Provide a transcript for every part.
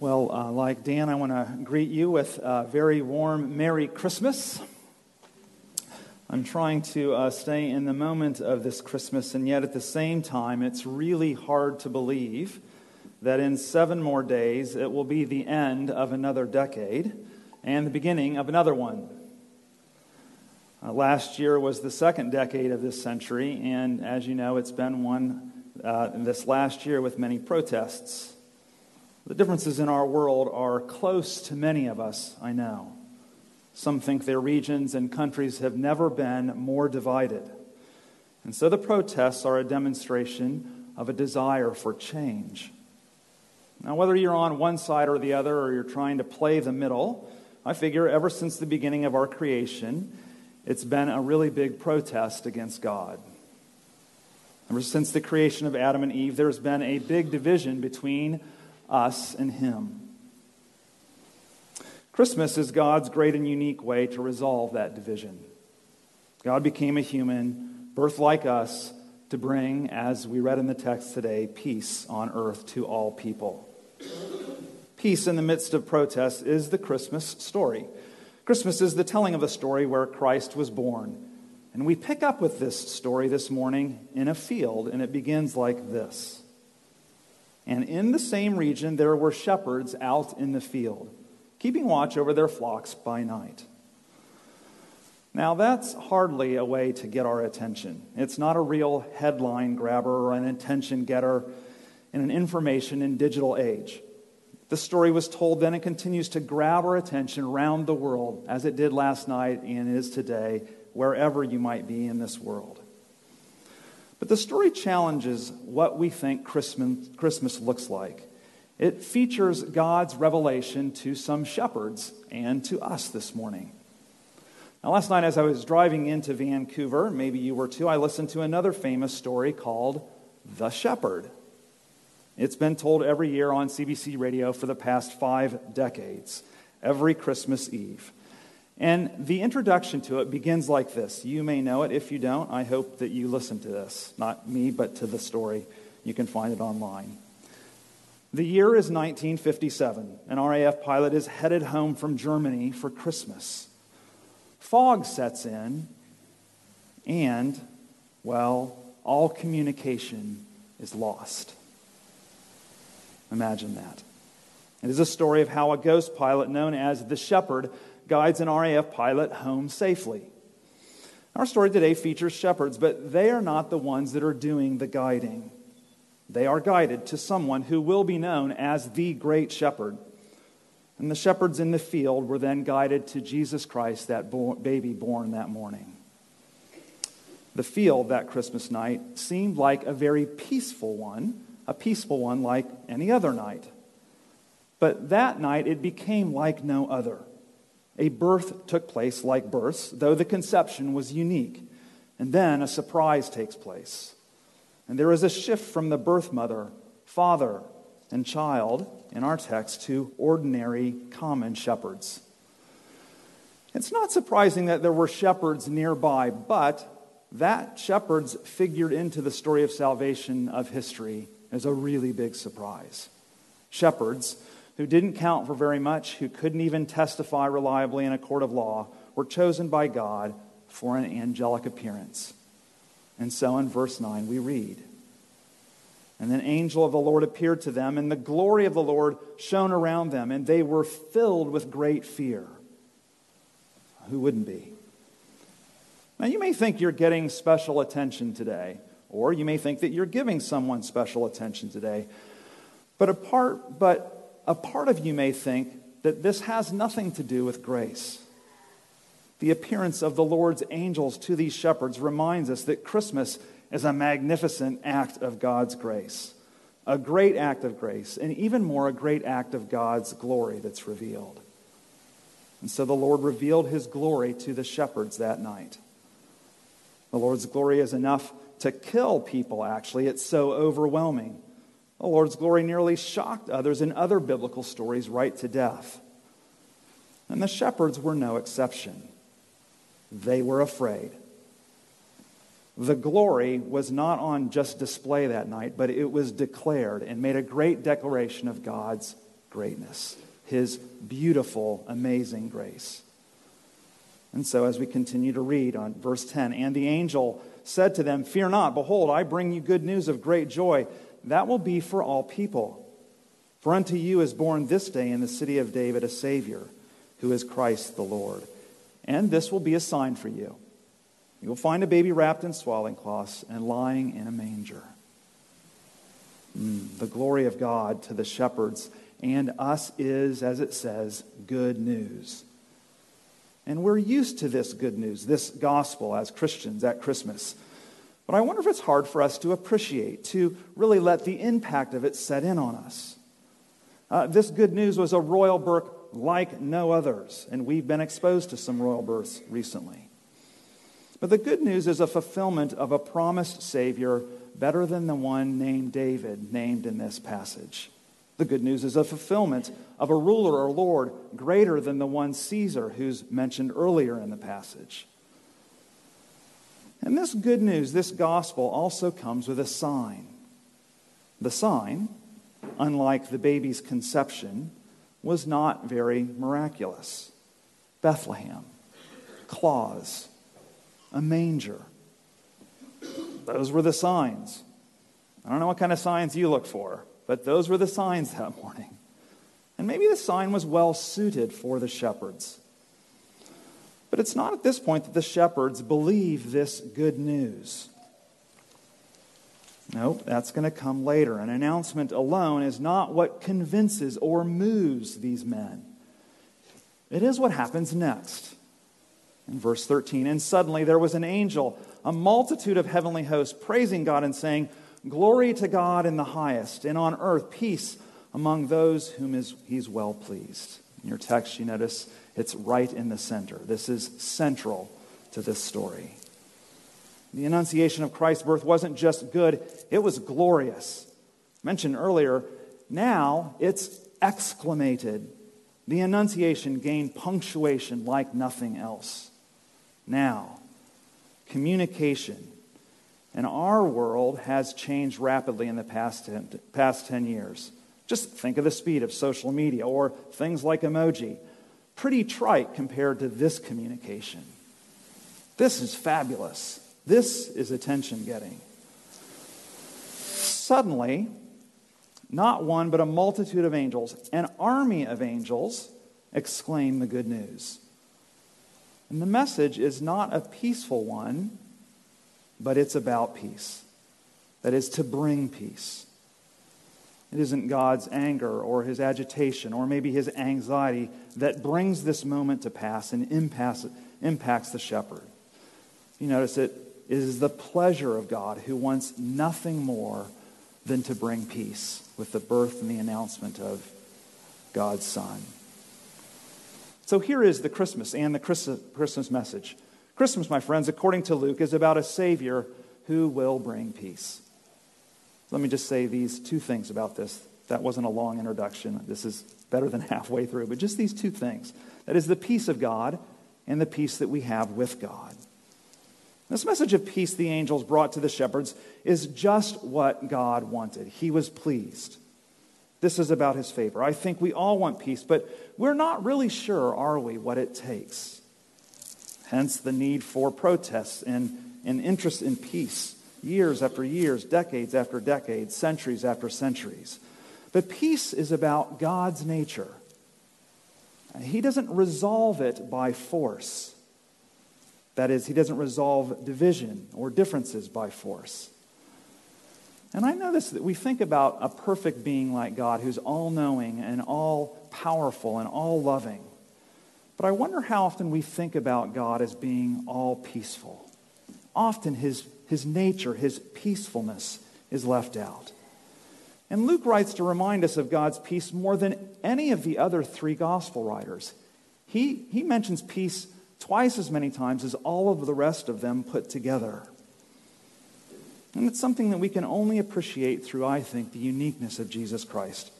Well, uh, like Dan, I want to greet you with a very warm Merry Christmas. I'm trying to uh, stay in the moment of this Christmas, and yet at the same time, it's really hard to believe that in seven more days it will be the end of another decade and the beginning of another one. Uh, last year was the second decade of this century, and as you know, it's been one uh, this last year with many protests. The differences in our world are close to many of us, I know. Some think their regions and countries have never been more divided. And so the protests are a demonstration of a desire for change. Now, whether you're on one side or the other, or you're trying to play the middle, I figure ever since the beginning of our creation, it's been a really big protest against God. Ever since the creation of Adam and Eve, there's been a big division between us and Him. Christmas is God's great and unique way to resolve that division. God became a human, birthed like us, to bring, as we read in the text today, peace on earth to all people. Peace in the midst of protests is the Christmas story. Christmas is the telling of a story where Christ was born. And we pick up with this story this morning in a field, and it begins like this. And in the same region, there were shepherds out in the field, keeping watch over their flocks by night. Now, that's hardly a way to get our attention. It's not a real headline grabber or an attention getter in an information and digital age. The story was told then and continues to grab our attention around the world, as it did last night and is today, wherever you might be in this world. The story challenges what we think Christmas, Christmas looks like. It features God's revelation to some shepherds and to us this morning. Now, last night, as I was driving into Vancouver, maybe you were too, I listened to another famous story called The Shepherd. It's been told every year on CBC radio for the past five decades, every Christmas Eve. And the introduction to it begins like this. You may know it. If you don't, I hope that you listen to this. Not me, but to the story. You can find it online. The year is 1957. An RAF pilot is headed home from Germany for Christmas. Fog sets in, and, well, all communication is lost. Imagine that. It is a story of how a ghost pilot known as the Shepherd guides an RAF pilot home safely. Our story today features shepherds, but they are not the ones that are doing the guiding. They are guided to someone who will be known as the Great Shepherd. And the shepherds in the field were then guided to Jesus Christ, that bo- baby born that morning. The field that Christmas night seemed like a very peaceful one, a peaceful one like any other night. But that night it became like no other. A birth took place like births, though the conception was unique. And then a surprise takes place. And there is a shift from the birth mother, father, and child in our text to ordinary, common shepherds. It's not surprising that there were shepherds nearby, but that shepherds figured into the story of salvation of history is a really big surprise. Shepherds who didn't count for very much, who couldn't even testify reliably in a court of law, were chosen by God for an angelic appearance. And so in verse 9 we read And an angel of the Lord appeared to them, and the glory of the Lord shone around them, and they were filled with great fear. Who wouldn't be? Now, you may think you're getting special attention today, or you may think that you're giving someone special attention today. But apart, but a part of you may think that this has nothing to do with grace. The appearance of the Lord's angels to these shepherds reminds us that Christmas is a magnificent act of God's grace, a great act of grace, and even more, a great act of God's glory that's revealed. And so the Lord revealed his glory to the shepherds that night. The Lord's glory is enough to kill people, actually. It's so overwhelming. The Lord's glory nearly shocked others in other biblical stories right to death. And the shepherds were no exception. They were afraid. The glory was not on just display that night, but it was declared and made a great declaration of God's greatness, his beautiful, amazing grace. And so, as we continue to read on verse 10, and the angel said to them, Fear not, behold, I bring you good news of great joy. That will be for all people. For unto you is born this day in the city of David a Savior, who is Christ the Lord. And this will be a sign for you. You will find a baby wrapped in swaddling cloths and lying in a manger. Mm, the glory of God to the shepherds and us is, as it says, good news. And we're used to this good news, this gospel as Christians at Christmas. But I wonder if it's hard for us to appreciate, to really let the impact of it set in on us. Uh, this good news was a royal birth like no others, and we've been exposed to some royal births recently. But the good news is a fulfillment of a promised Savior better than the one named David, named in this passage. The good news is a fulfillment of a ruler or lord greater than the one Caesar who's mentioned earlier in the passage. And this good news, this gospel, also comes with a sign. The sign, unlike the baby's conception, was not very miraculous. Bethlehem, claws, a manger. Those were the signs. I don't know what kind of signs you look for. But those were the signs that morning. And maybe the sign was well suited for the shepherds. But it's not at this point that the shepherds believe this good news. Nope, that's going to come later. An announcement alone is not what convinces or moves these men. It is what happens next. In verse 13, and suddenly there was an angel, a multitude of heavenly hosts, praising God and saying, Glory to God in the highest, and on earth peace among those whom is, he's well pleased. In your text, you notice it's right in the center. This is central to this story. The annunciation of Christ's birth wasn't just good, it was glorious. Mentioned earlier, now it's exclamated. The annunciation gained punctuation like nothing else. Now, communication and our world has changed rapidly in the past 10, past 10 years. Just think of the speed of social media or things like emoji. Pretty trite compared to this communication. This is fabulous. This is attention getting. Suddenly, not one, but a multitude of angels, an army of angels, exclaim the good news. And the message is not a peaceful one, but it's about peace. That is to bring peace. It isn't God's anger or his agitation or maybe his anxiety that brings this moment to pass and impacts, impacts the shepherd. You notice it is the pleasure of God who wants nothing more than to bring peace with the birth and the announcement of God's Son. So here is the Christmas and the Christmas message. Christmas, my friends, according to Luke, is about a Savior who will bring peace. Let me just say these two things about this. That wasn't a long introduction. This is better than halfway through, but just these two things. That is the peace of God and the peace that we have with God. This message of peace the angels brought to the shepherds is just what God wanted. He was pleased. This is about his favor. I think we all want peace, but we're not really sure, are we, what it takes. Hence the need for protests and, and interest in peace, years after years, decades after decades, centuries after centuries. But peace is about God's nature. He doesn't resolve it by force. That is, he doesn't resolve division or differences by force. And I know this that we think about a perfect being like God who's all knowing and all powerful and all loving. But I wonder how often we think about God as being all peaceful. Often his, his nature, his peacefulness is left out. And Luke writes to remind us of God's peace more than any of the other three gospel writers. He, he mentions peace twice as many times as all of the rest of them put together. And it's something that we can only appreciate through, I think, the uniqueness of Jesus Christ.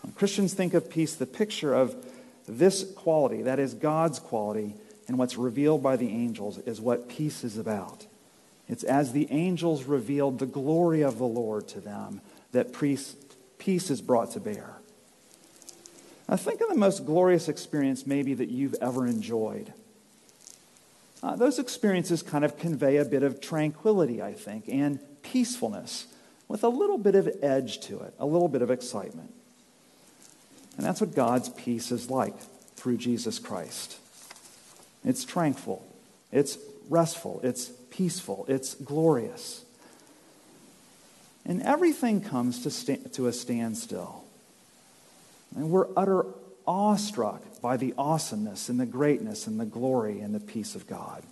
When Christians think of peace, the picture of this quality, that is God's quality, and what's revealed by the angels, is what peace is about. It's as the angels revealed the glory of the Lord to them that peace, is brought to bear. I think of the most glorious experience maybe that you've ever enjoyed. Uh, those experiences kind of convey a bit of tranquility, I think, and peacefulness with a little bit of edge to it, a little bit of excitement. And that's what God's peace is like through Jesus Christ. It's tranquil, it's restful, it's peaceful, it's glorious. And everything comes to, to a standstill. And we're utter awestruck by the awesomeness and the greatness and the glory and the peace of God.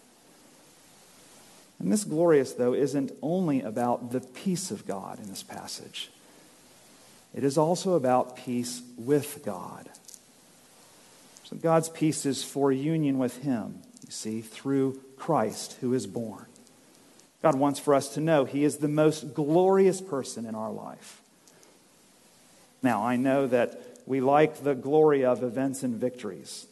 And this glorious, though, isn't only about the peace of God in this passage. It is also about peace with God. So God's peace is for union with Him, you see, through Christ who is born. God wants for us to know He is the most glorious person in our life. Now, I know that we like the glory of events and victories.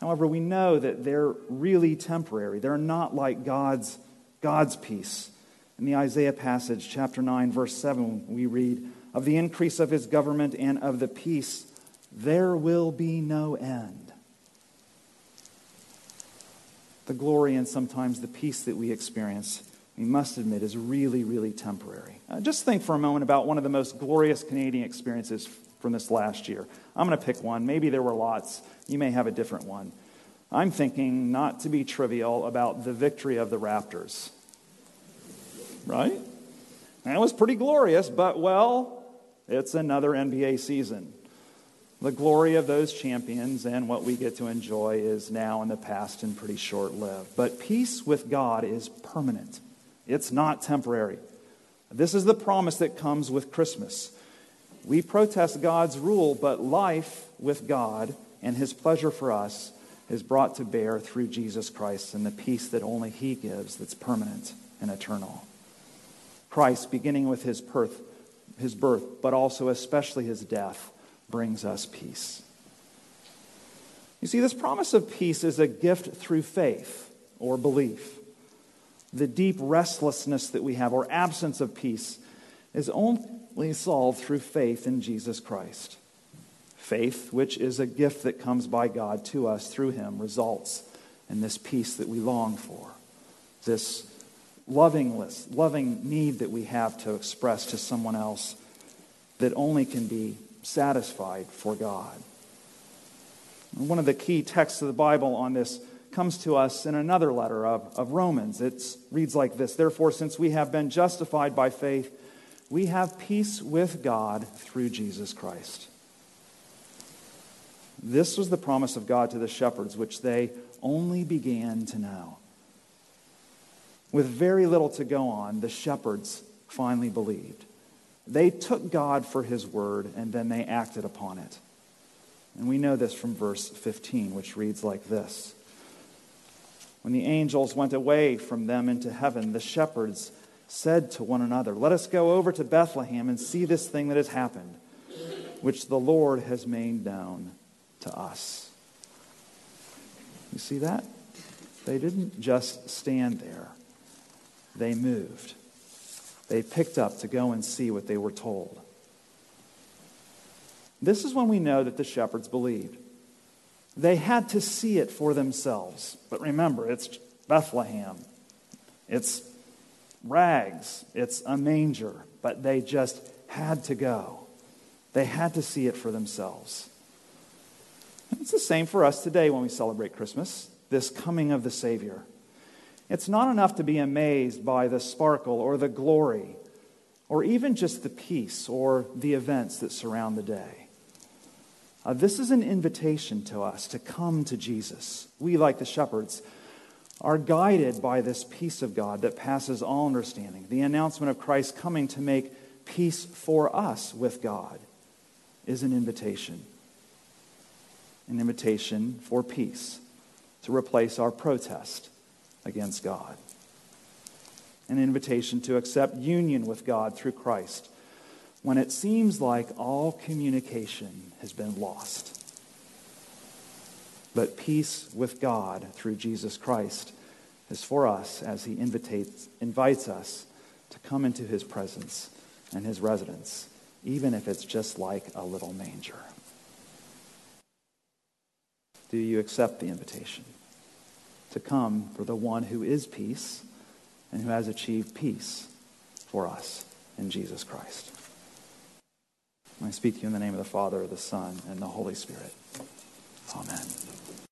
However, we know that they're really temporary. They're not like God's, God's peace. In the Isaiah passage, chapter 9, verse 7, we read, Of the increase of his government and of the peace, there will be no end. The glory and sometimes the peace that we experience, we must admit, is really, really temporary. Uh, just think for a moment about one of the most glorious Canadian experiences from this last year. I'm going to pick one. Maybe there were lots. You may have a different one. I'm thinking, not to be trivial, about the victory of the Raptors. Right? That was pretty glorious, but well, it's another NBA season. The glory of those champions and what we get to enjoy is now in the past and pretty short lived. But peace with God is permanent, it's not temporary. This is the promise that comes with Christmas. We protest God's rule, but life with God and his pleasure for us is brought to bear through Jesus Christ and the peace that only he gives that's permanent and eternal. Christ, beginning with his birth, his birth, but also especially his death, brings us peace. You see, this promise of peace is a gift through faith or belief. The deep restlessness that we have or absence of peace is only solved through faith in Jesus Christ. Faith, which is a gift that comes by God to us through Him, results in this peace that we long for, this lovingness, loving need that we have to express to someone else that only can be satisfied for God. One of the key texts of the Bible on this comes to us in another letter of, of Romans. It reads like this Therefore, since we have been justified by faith, we have peace with God through Jesus Christ. This was the promise of God to the shepherds, which they only began to know. With very little to go on, the shepherds finally believed. They took God for his word and then they acted upon it. And we know this from verse 15, which reads like this When the angels went away from them into heaven, the shepherds said to one another, Let us go over to Bethlehem and see this thing that has happened, which the Lord has made known to us. You see that? They didn't just stand there, they moved. They picked up to go and see what they were told. This is when we know that the shepherds believed. They had to see it for themselves. But remember, it's Bethlehem. It's rags, it's a manger, but they just had to go. They had to see it for themselves. And it's the same for us today when we celebrate Christmas, this coming of the Savior. It's not enough to be amazed by the sparkle or the glory or even just the peace or the events that surround the day. Uh, this is an invitation to us to come to Jesus. We, like the shepherds, are guided by this peace of God that passes all understanding. The announcement of Christ coming to make peace for us with God is an invitation. An invitation for peace to replace our protest against God. An invitation to accept union with God through Christ when it seems like all communication has been lost but peace with God through Jesus Christ is for us as he invites us to come into his presence and his residence, even if it's just like a little manger. Do you accept the invitation to come for the one who is peace and who has achieved peace for us in Jesus Christ? I speak to you in the name of the Father, the Son, and the Holy Spirit. Amen.